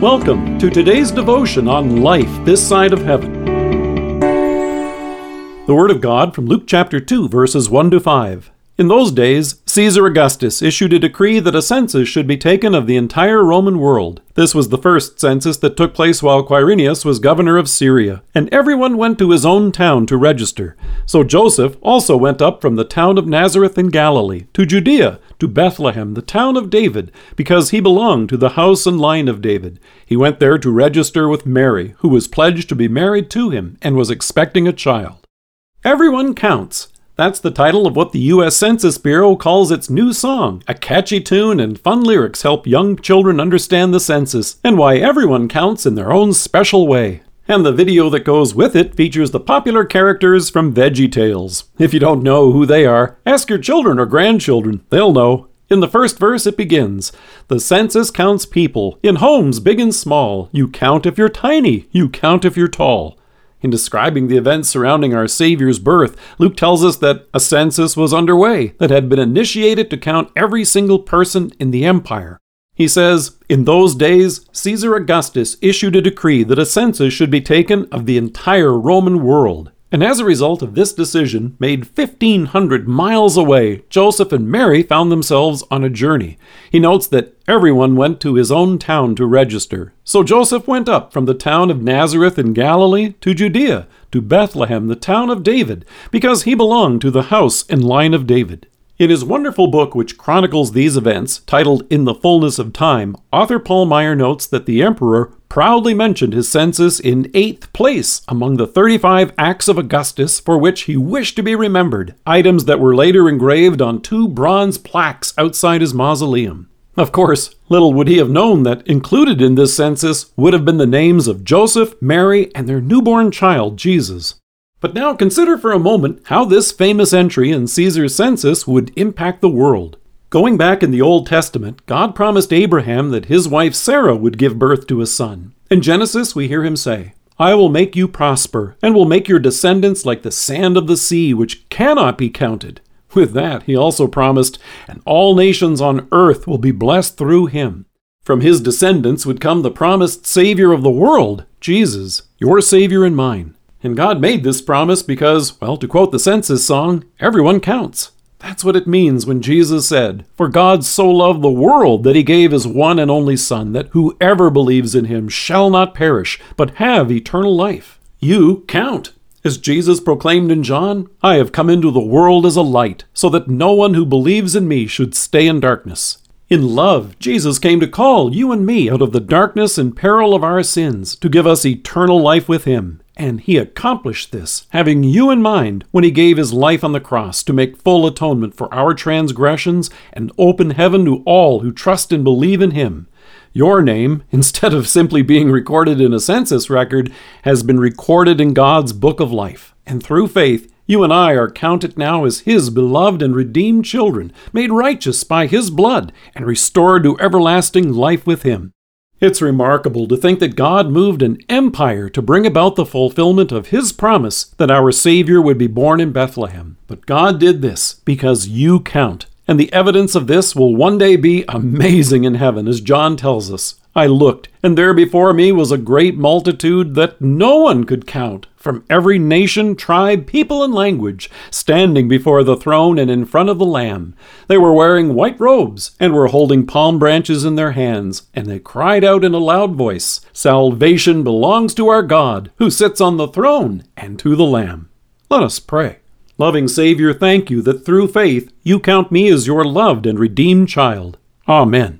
Welcome to today's devotion on life this side of heaven. The Word of God from Luke chapter 2, verses 1 to 5. In those days, Caesar Augustus issued a decree that a census should be taken of the entire Roman world. This was the first census that took place while Quirinius was governor of Syria, and everyone went to his own town to register. So Joseph also went up from the town of Nazareth in Galilee to Judea, to Bethlehem, the town of David, because he belonged to the house and line of David. He went there to register with Mary, who was pledged to be married to him and was expecting a child. Everyone counts. That's the title of what the U.S. Census Bureau calls its new song. A catchy tune and fun lyrics help young children understand the census and why everyone counts in their own special way. And the video that goes with it features the popular characters from Veggie Tales. If you don't know who they are, ask your children or grandchildren. They'll know. In the first verse, it begins The census counts people, in homes big and small. You count if you're tiny, you count if you're tall. In describing the events surrounding our Savior's birth, Luke tells us that a census was underway that had been initiated to count every single person in the empire. He says, In those days, Caesar Augustus issued a decree that a census should be taken of the entire Roman world. And as a result of this decision, made 1,500 miles away, Joseph and Mary found themselves on a journey. He notes that everyone went to his own town to register. So Joseph went up from the town of Nazareth in Galilee to Judea, to Bethlehem, the town of David, because he belonged to the house and line of David. In his wonderful book, which chronicles these events, titled In the Fullness of Time, author Paul Maier notes that the emperor proudly mentioned his census in eighth place among the 35 acts of Augustus for which he wished to be remembered, items that were later engraved on two bronze plaques outside his mausoleum. Of course, little would he have known that included in this census would have been the names of Joseph, Mary, and their newborn child, Jesus. But now consider for a moment how this famous entry in Caesar's census would impact the world. Going back in the Old Testament, God promised Abraham that his wife Sarah would give birth to a son. In Genesis, we hear him say, I will make you prosper, and will make your descendants like the sand of the sea, which cannot be counted. With that, he also promised, and all nations on earth will be blessed through him. From his descendants would come the promised Savior of the world, Jesus, your Savior and mine. And God made this promise because, well, to quote the census song, everyone counts. That's what it means when Jesus said, For God so loved the world that he gave his one and only Son, that whoever believes in him shall not perish, but have eternal life. You count. As Jesus proclaimed in John, I have come into the world as a light, so that no one who believes in me should stay in darkness. In love, Jesus came to call you and me out of the darkness and peril of our sins to give us eternal life with him. And he accomplished this, having you in mind, when he gave his life on the cross to make full atonement for our transgressions and open heaven to all who trust and believe in him. Your name, instead of simply being recorded in a census record, has been recorded in God's book of life. And through faith, you and I are counted now as His beloved and redeemed children, made righteous by His blood, and restored to everlasting life with Him. It's remarkable to think that God moved an empire to bring about the fulfillment of His promise that our Savior would be born in Bethlehem. But God did this because you count. And the evidence of this will one day be amazing in heaven, as John tells us. I looked, and there before me was a great multitude that no one could count, from every nation, tribe, people, and language, standing before the throne and in front of the Lamb. They were wearing white robes, and were holding palm branches in their hands, and they cried out in a loud voice Salvation belongs to our God, who sits on the throne, and to the Lamb. Let us pray. Loving Savior, thank you that through faith you count me as your loved and redeemed child. Amen.